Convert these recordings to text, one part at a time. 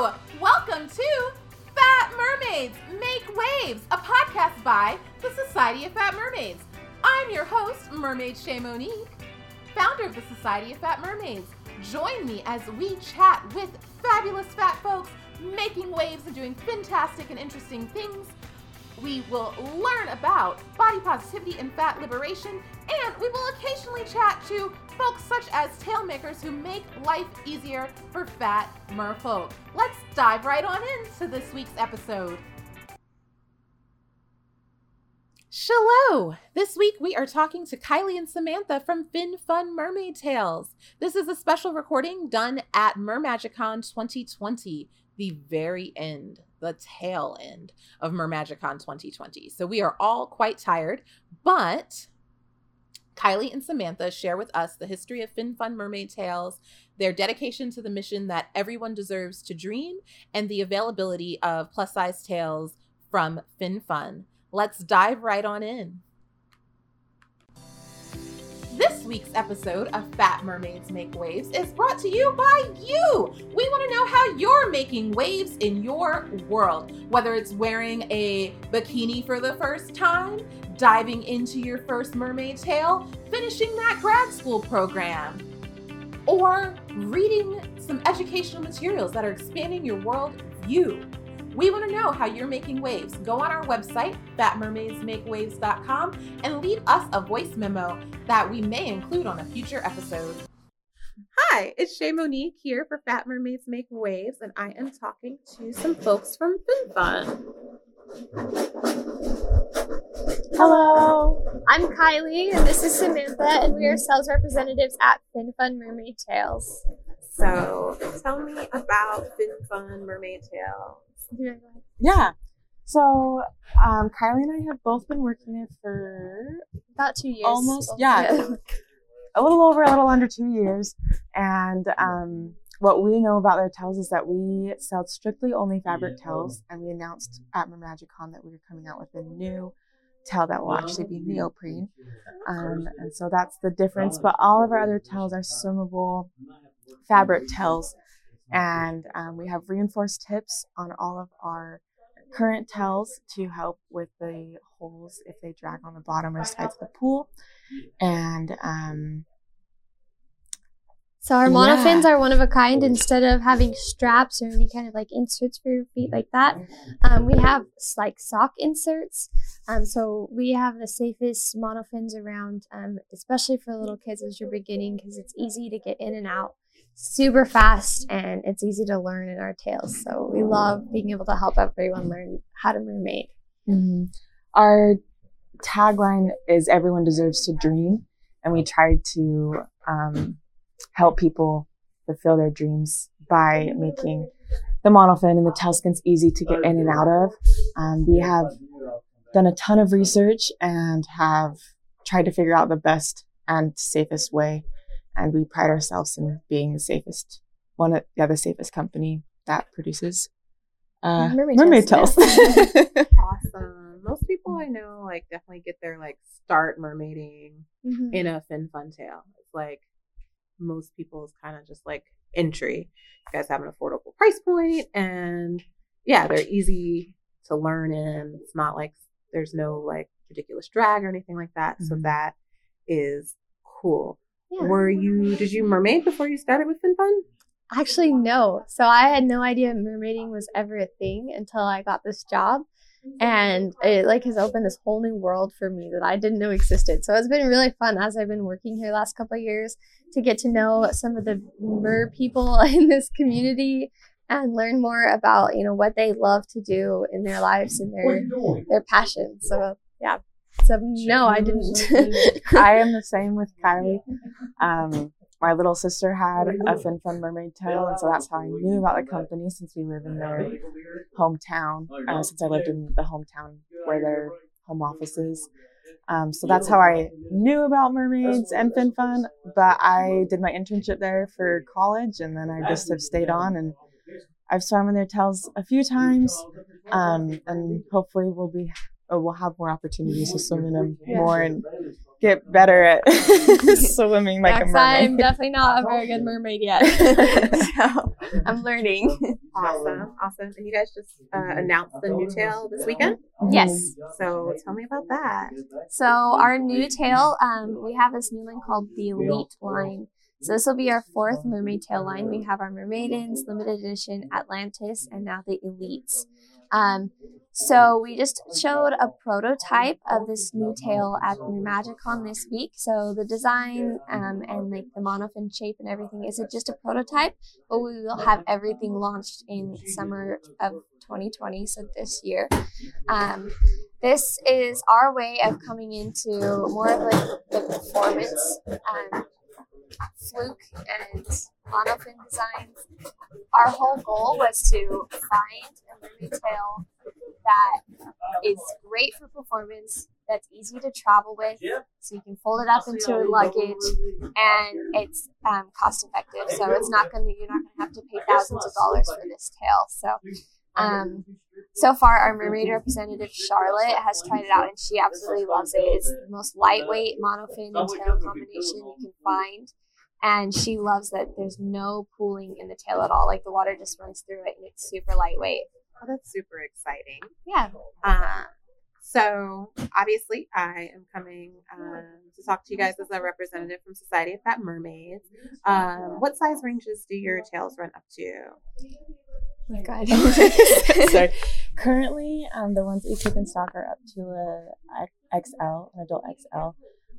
Welcome to Fat Mermaids Make Waves, a podcast by the Society of Fat Mermaids. I'm your host, Mermaid Shay Monique, founder of the Society of Fat Mermaids. Join me as we chat with fabulous fat folks making waves and doing fantastic and interesting things. We will learn about body positivity and fat liberation, and we will occasionally chat to folks such as tailmakers who make life easier for fat merfolk. Let's dive right on into this week's episode. Shalom! This week we are talking to Kylie and Samantha from Fin Fun Mermaid Tales. This is a special recording done at Mermagicon 2020, the very end, the tail end of Mermagicon 2020. So we are all quite tired, but Kylie and Samantha share with us the history of Fin Fun Mermaid Tales, their dedication to the mission that everyone deserves to dream, and the availability of plus size tails from Fin Fun. Let's dive right on in. Week's episode of Fat Mermaids Make Waves is brought to you by you. We want to know how you're making waves in your world, whether it's wearing a bikini for the first time, diving into your first mermaid tail, finishing that grad school program, or reading some educational materials that are expanding your world view. We want to know how you're making waves. Go on our website, fatmermaidsmakewaves.com, and leave us a voice memo that we may include on a future episode. Hi, it's Shay Monique here for Fat Mermaids Make Waves, and I am talking to some folks from FinFun. Hello, I'm Kylie, and this is Samantha, and we are sales representatives at FinFun Mermaid Tales. So, tell me about FinFun Mermaid Tales. Yeah. So um, Kylie and I have both been working it for About two years. almost, yeah, a little over, a little under two years. And um, what we know about their tails is that we sell strictly only fabric tails, and we announced at Mermagicon that we were coming out with a new tail that will actually be neoprene. Um, and so that's the difference. But all of our other tails are swimmable fabric tails, and um, we have reinforced tips on all of our current tails to help with the holes if they drag on the bottom or sides of the pool. And um, So our monofins are one of a kind. Instead of having straps or any kind of like inserts for your feet like that, um, we have like sock inserts. Um, so we have the safest monofins around, um, especially for little kids as you're beginning, because it's easy to get in and out super fast and it's easy to learn in our tails. So we love being able to help everyone learn how to mermaid. mhm. our tagline is "Everyone deserves to dream," and we try to um, help people fulfill their dreams by making the monofin and the tail skins easy to get in and out of. Um, we have done a ton of research and have tried to figure out the best and safest way. And we pride ourselves in being the safest, one of yeah, the safest company that produces uh, Mermaid mermaid tails. tails. Awesome. Most people I know like definitely get their like start mermaiding Mhm. in a fin fun tail. It's like most people's kind of just like entry. You guys have an affordable price point and yeah, they're easy to learn in. It's not like there's no like ridiculous drag or anything like that. So Mhm. that is cool. Yeah. Were you did you mermaid before you started with fin fun? Actually, no. So I had no idea mermaiding was ever a thing until I got this job. And it like has opened this whole new world for me that I didn't know existed. So it's been really fun as I've been working here last couple of years to get to know some of the mer people in this community and learn more about, you know, what they love to do in their lives and their their passions. So yeah. No, I didn't. I am the same with Kylie. Um, my little sister had a Fin Fun mermaid tail, and so that's how I knew about the company since we live in their hometown. Uh, since I lived in the hometown where their home office is. Um, so that's how I knew about mermaids and Fin Fun. But I did my internship there for college, and then I just have stayed on and I've swum in their tails a few times, um, and hopefully we'll be we'll have more opportunities to swim in them Yeah. more and get better at swimming like Yeah, a 'cause I'm definitely not a very good mermaid yet. so I'm learning. Awesome, awesome. And you guys just uh, announced the new tail this weekend. Yes. So tell me about that. So our new tail, um, we have this new line called the Elite line. So this will be our fourth mermaid tail line. We have our Mermaidens, limited edition, Atlantis, and now the Elites. Um, so we just showed a prototype of this new tail at the MagicCon this week. So the design um, and like the monofin shape and everything is just a prototype, but we will have everything launched in summer of 2020, so this year. Um, this is our way of coming into more of like the performance um, fluke and monofin designs. Our whole goal was to find a mermaid tail that is great for performance, that's easy to travel with, so you can fold it up into a luggage, and it's um, cost effective. So it's not going to you're not going to have to pay thousands of dollars for this tail. So um, so far, our mermaid representative Charlotte has tried it out and she absolutely loves it. It's the most lightweight monofin and tail combination you can find. And she loves that there's no pooling in the tail at all. Like the water just runs through it and it's super lightweight. Oh, that's super exciting. Yeah. Uh, so obviously, I am coming um, to talk to you guys as a representative from Society of Fat Mermaids. Um, what size ranges do your tails run up to? Oh my God. Sorry. Currently, um, the ones that we keep in stock are up to a XL, an adult XL,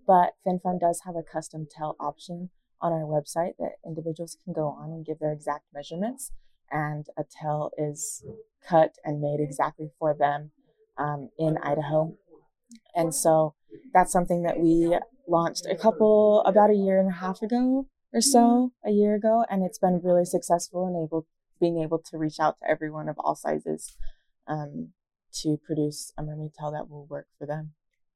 but FinFun does have a custom tail option on our website that individuals can go on and give their exact measurements, and a tail is cut and made exactly for them um, in Idaho. And so that's something that we launched a couple, about a year and a half ago or so, a year ago, and it's been really successful and able being able to reach out to everyone of all sizes um, to produce a mermaid tail that will work for them.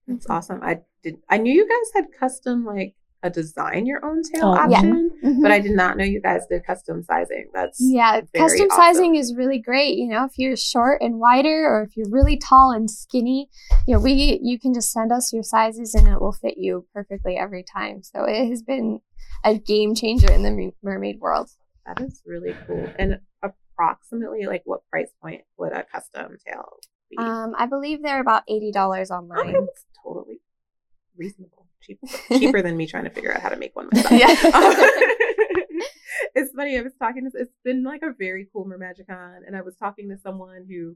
That's awesome. I did. I knew you guys had custom like a design your own tail Oh, yeah. option, Mhm. but I did not know you guys did custom sizing. That's Yeah, very custom awesome. sizing is really great. You know, if you're short and wider, or if you're really tall and skinny, you know, we you can just send us your sizes and it will fit you perfectly every time. So it has been a game changer in the mermaid world. That is really cool. And approximately, like, what price point would a custom tail be? Um, I believe they're about eighty dollars okay, online. that's totally reasonable. Cheap, cheaper than me trying to figure out how to make one myself. Yeah. it's funny. I was talking to. It's been like a very cool Mermagicon, and I was talking to someone who.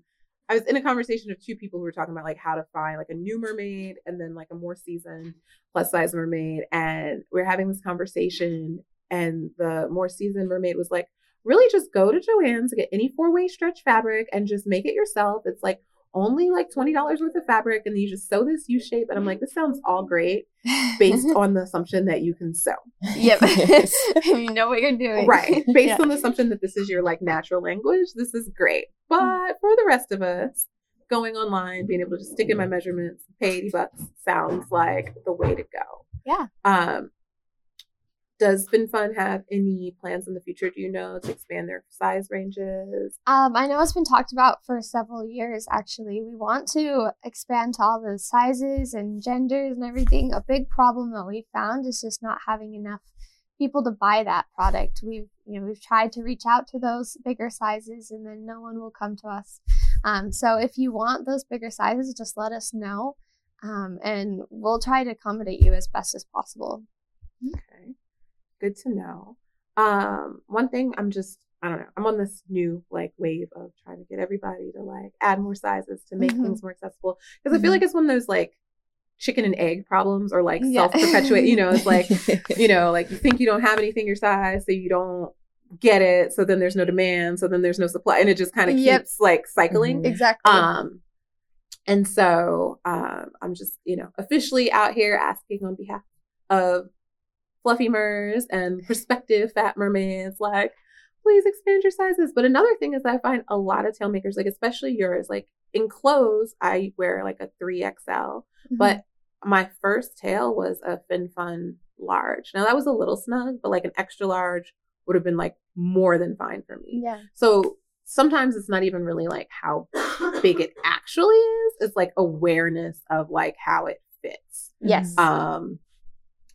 I was in a conversation of two people who were talking about like how to find like a new mermaid and then like a more seasoned plus size mermaid, and we are having this conversation, and the more seasoned mermaid was like, really just go to Joann's, get any four way stretch fabric, and just make it yourself. It's like only like twenty dollars worth of fabric, and then you just sew this U shape. And I'm like, this sounds all great based on the assumption that you can sew. yep, you know what you're doing, Right. Based Yeah. on the assumption that this is your like natural language, this is great. But for the rest of us, going online, being able to just stick in my measurements, pay 80 bucks sounds like the way to go. Yeah. Um does FinFun have any plans in the future, do you know, to expand their size ranges? Um, I know it's been talked about for several years. Actually, we want to expand to all the sizes and genders and everything. A big problem that we found is just not having enough people to buy that product. We've you know we've tried to reach out to those bigger sizes, and then no one will come to us. Um, so if you want those bigger sizes, just let us know, um, and we'll try to accommodate you as best as possible. Good to know. Um, one thing I'm just I don't know, I'm on this new like wave of trying to get everybody to like add more sizes to make Mhm. things more accessible. Because I feel Mhm. like it's one of those like chicken and egg problems or like Yeah. self perpetuate, you know, it's like, you know, like you think you don't have anything your size, so you don't get it, so then there's no demand, so then there's no supply, and it just kind of Yep. keeps like cycling. Mhm. Exactly. Um, and so um, I'm just, you know, officially out here asking on behalf of fluffy mers and prospective fat mermaids, like, please expand your sizes. But another thing is, I find a lot of tail makers, like especially yours, like in clothes, I wear like a three XL, Mm-hmm. but my first tail was a Fin Fun large. Now that was a little snug, but like an extra large would have been like more than fine for me. yeah. So sometimes it's not even really like how big it actually is. It's like awareness of like how it fits. Yes. Um,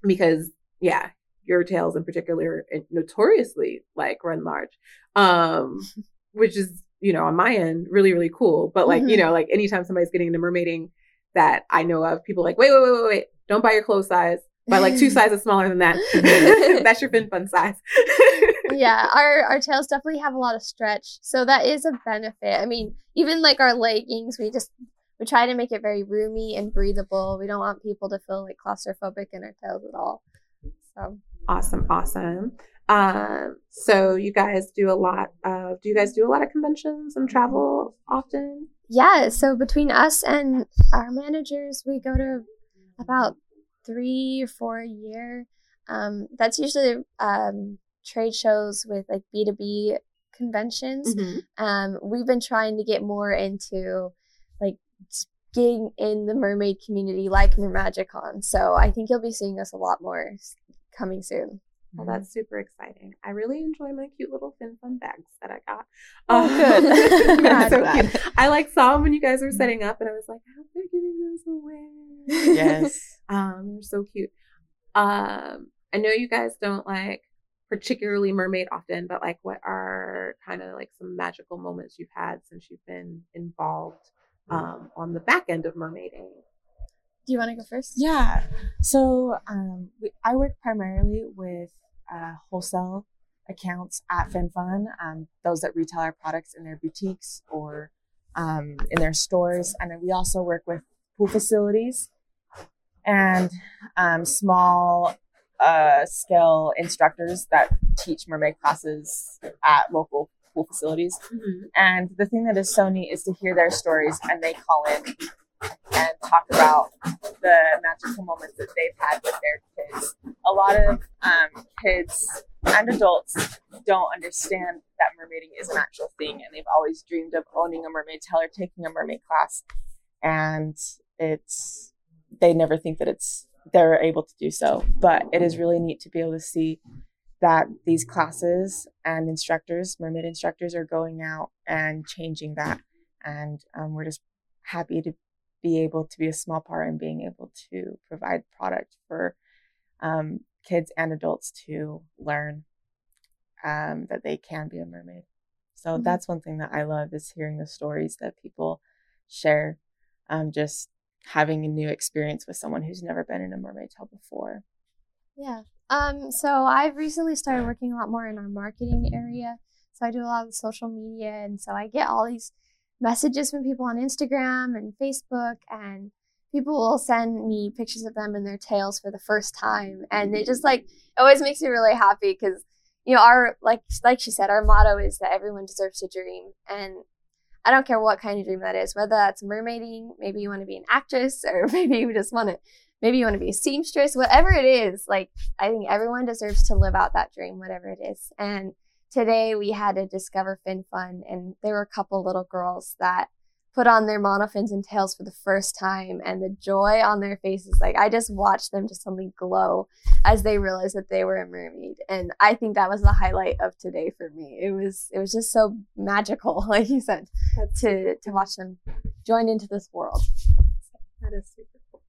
because yeah, your tails in particular and notoriously like run large. Um, which is, you know, on my end, really, really cool. But like, you Mhm. know, like anytime somebody's getting into mermaiding that I know of, people are like, wait, wait, wait, wait, wait, don't buy your clothes size. Buy like two sizes smaller than that. That's your fin fun size. yeah, our our tails definitely have a lot of stretch, so that is a benefit. I mean, even like our leggings, we just we try to make it very roomy and breathable. We don't want people to feel like claustrophobic in our tails at all. So Awesome, awesome. Um, so you guys do a lot of do you guys do a lot of conventions and travel often? yeah, so between us and our managers, we go to about three or four a year. Um, that's usually um, trade shows with like B two B conventions. um, we've been trying to get more into like getting in the mermaid community like Mermagicon. So I think you'll be seeing us a lot more coming soon. Well, that's super exciting. I really enjoy my cute little fin fun bags that I got. Oh, Um, good. they're so Glad. cute. I like saw them when you guys were setting up, and I was like, I hope they're giving those away. Yes. Um, they're so cute. Um, I know you guys don't like particularly mermaid often, but like, what are kind of like some magical moments you've had since you've been involved um, on the back end of mermaiding? Do you want to go first? Yeah. So um, we, I work primarily with uh, wholesale accounts at FinFun, um, those that retail our products in their boutiques or um, in their stores. And then we also work with pool facilities and um, small uh, scale instructors that teach mermaid classes at local pool facilities. And the thing that is so neat is to hear their stories and they call in and talk about the magical moments that they've had with their kids. A lot of um, kids and adults don't understand that mermaiding is an actual thing and they've always dreamed of owning a mermaid tail or taking a mermaid class. And it's, they never think that it's, they're able to do so. But it is really neat to be able to see that these classes and instructors, mermaid instructors, are going out and changing that. And um, we're just happy to be able to be a small part in being able to provide product for um, kids and adults to learn um, that they can be a mermaid. So Mhm. that's one thing that I love is hearing the stories that people share. Um, just having a new experience with someone who's never been in a mermaid tail before. Yeah. Um, so I've recently started working a lot more in our marketing area. So I do a lot of social media, and so I get all these messages from people on Instagram and Facebook, and people will send me pictures of them and their tails for the first time, and it just like it always makes me really happy because you know our like like she said, our motto is that everyone deserves to dream, and I don't care what kind of dream that is, whether that's mermaiding, maybe you want to be an actress, or maybe you just want to maybe you want to be a seamstress, whatever it is, like I think everyone deserves to live out that dream, whatever it is. And today we had a Discover Fin Fun, and there were a couple little girls that put on their monofins and tails for the first time, and the joy on their faces, like I just watched them just suddenly glow as they realized that they were a mermaid, and I think that was the highlight of today for me. It was it was just so magical, like you said, to to watch them join into this world. That is super cool.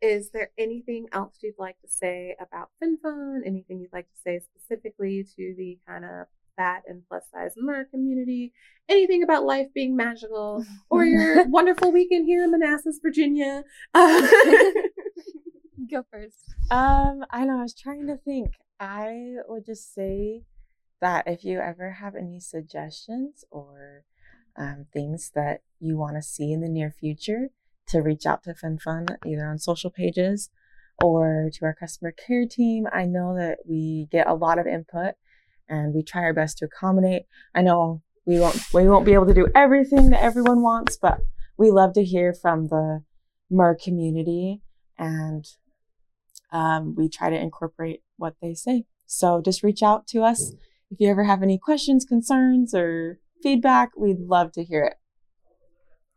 Is there anything else you'd like to say about FinFun? Anything you'd like to say specifically to the kind of fat and plus size in mer community? Anything about life being magical or your wonderful weekend here in Manassas, Virginia? Uh, Go first. Um, I know. I was trying to think. I would just say that if you ever have any suggestions or um, things that you want to see in the near future, to reach out to FinFun either on social pages or to our customer care team. I know that we get a lot of input and we try our best to accommodate. I know we won't we won't be able to do everything that everyone wants, but we love to hear from the mer community and um, we try to incorporate what they say. So just reach out to us if you ever have any questions, concerns, or feedback. We'd love to hear it.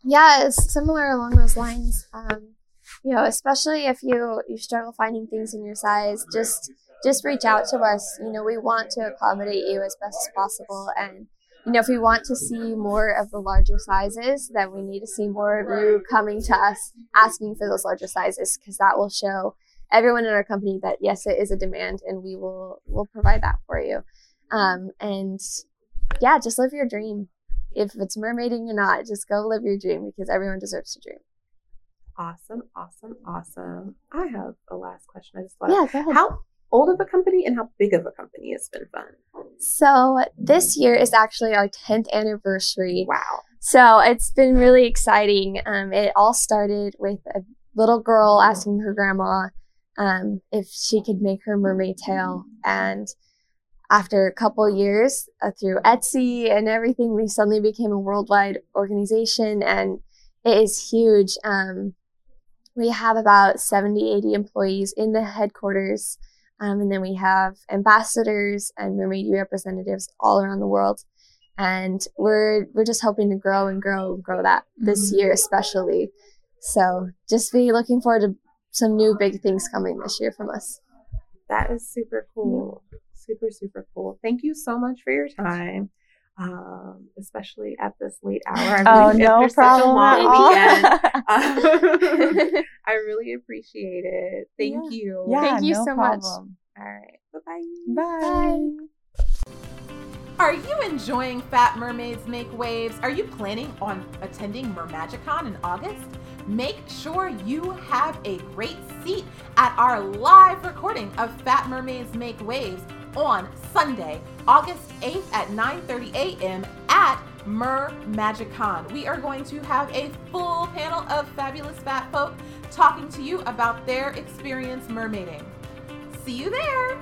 Yeah, it's similar along those lines. Um, you know, especially if you you struggle finding things in your size, just just reach out to us. You know, we want to accommodate you as best as possible, and you know, if we want to see more of the larger sizes, then we need to see more of you coming to us asking for those larger sizes because that will show everyone in our company that yes, it is a demand and we will will provide that for you. Um, and yeah, just live your dream. If it's mermaiding or not, just go live your dream because everyone deserves to dream. Awesome, awesome, awesome. I have a last question. I just thought, Yeah, go ahead. how old of a company and how big of a company has Fin Fun? So this year is actually our 10th anniversary. Wow. So it's been really exciting. Um, it all started with a little girl asking her grandma um, if she could make her mermaid tail. And after a couple years, uh, through Etsy and everything, we suddenly became a worldwide organization and it is huge. Um, we have about 70, 80 employees in the headquarters. Um, and then we have ambassadors and mermaid representatives all around the world and we're we're just hoping to grow and grow and grow that this Mhm. year especially so just be looking forward to some new big things coming this year from us That is super cool. Super, super cool. Thank you so much for your time. Um, especially at this late hour. I Oh, really- no after such a problem long at all. Um, I really appreciate it. Thank you. yeah, Thank you no so much. problem. All right. Bye-bye. Bye. Are you enjoying Fat Mermaids Make Waves? Are you planning on attending Mermagicon in August? Make sure you have a great seat at our live recording of Fat Mermaids Make Waves on Sunday, August 8th at 9:30 a.m. at Mermagicon. We are going to have a full panel of fabulous fat folk talking to you about their experience mermaiding. See you there!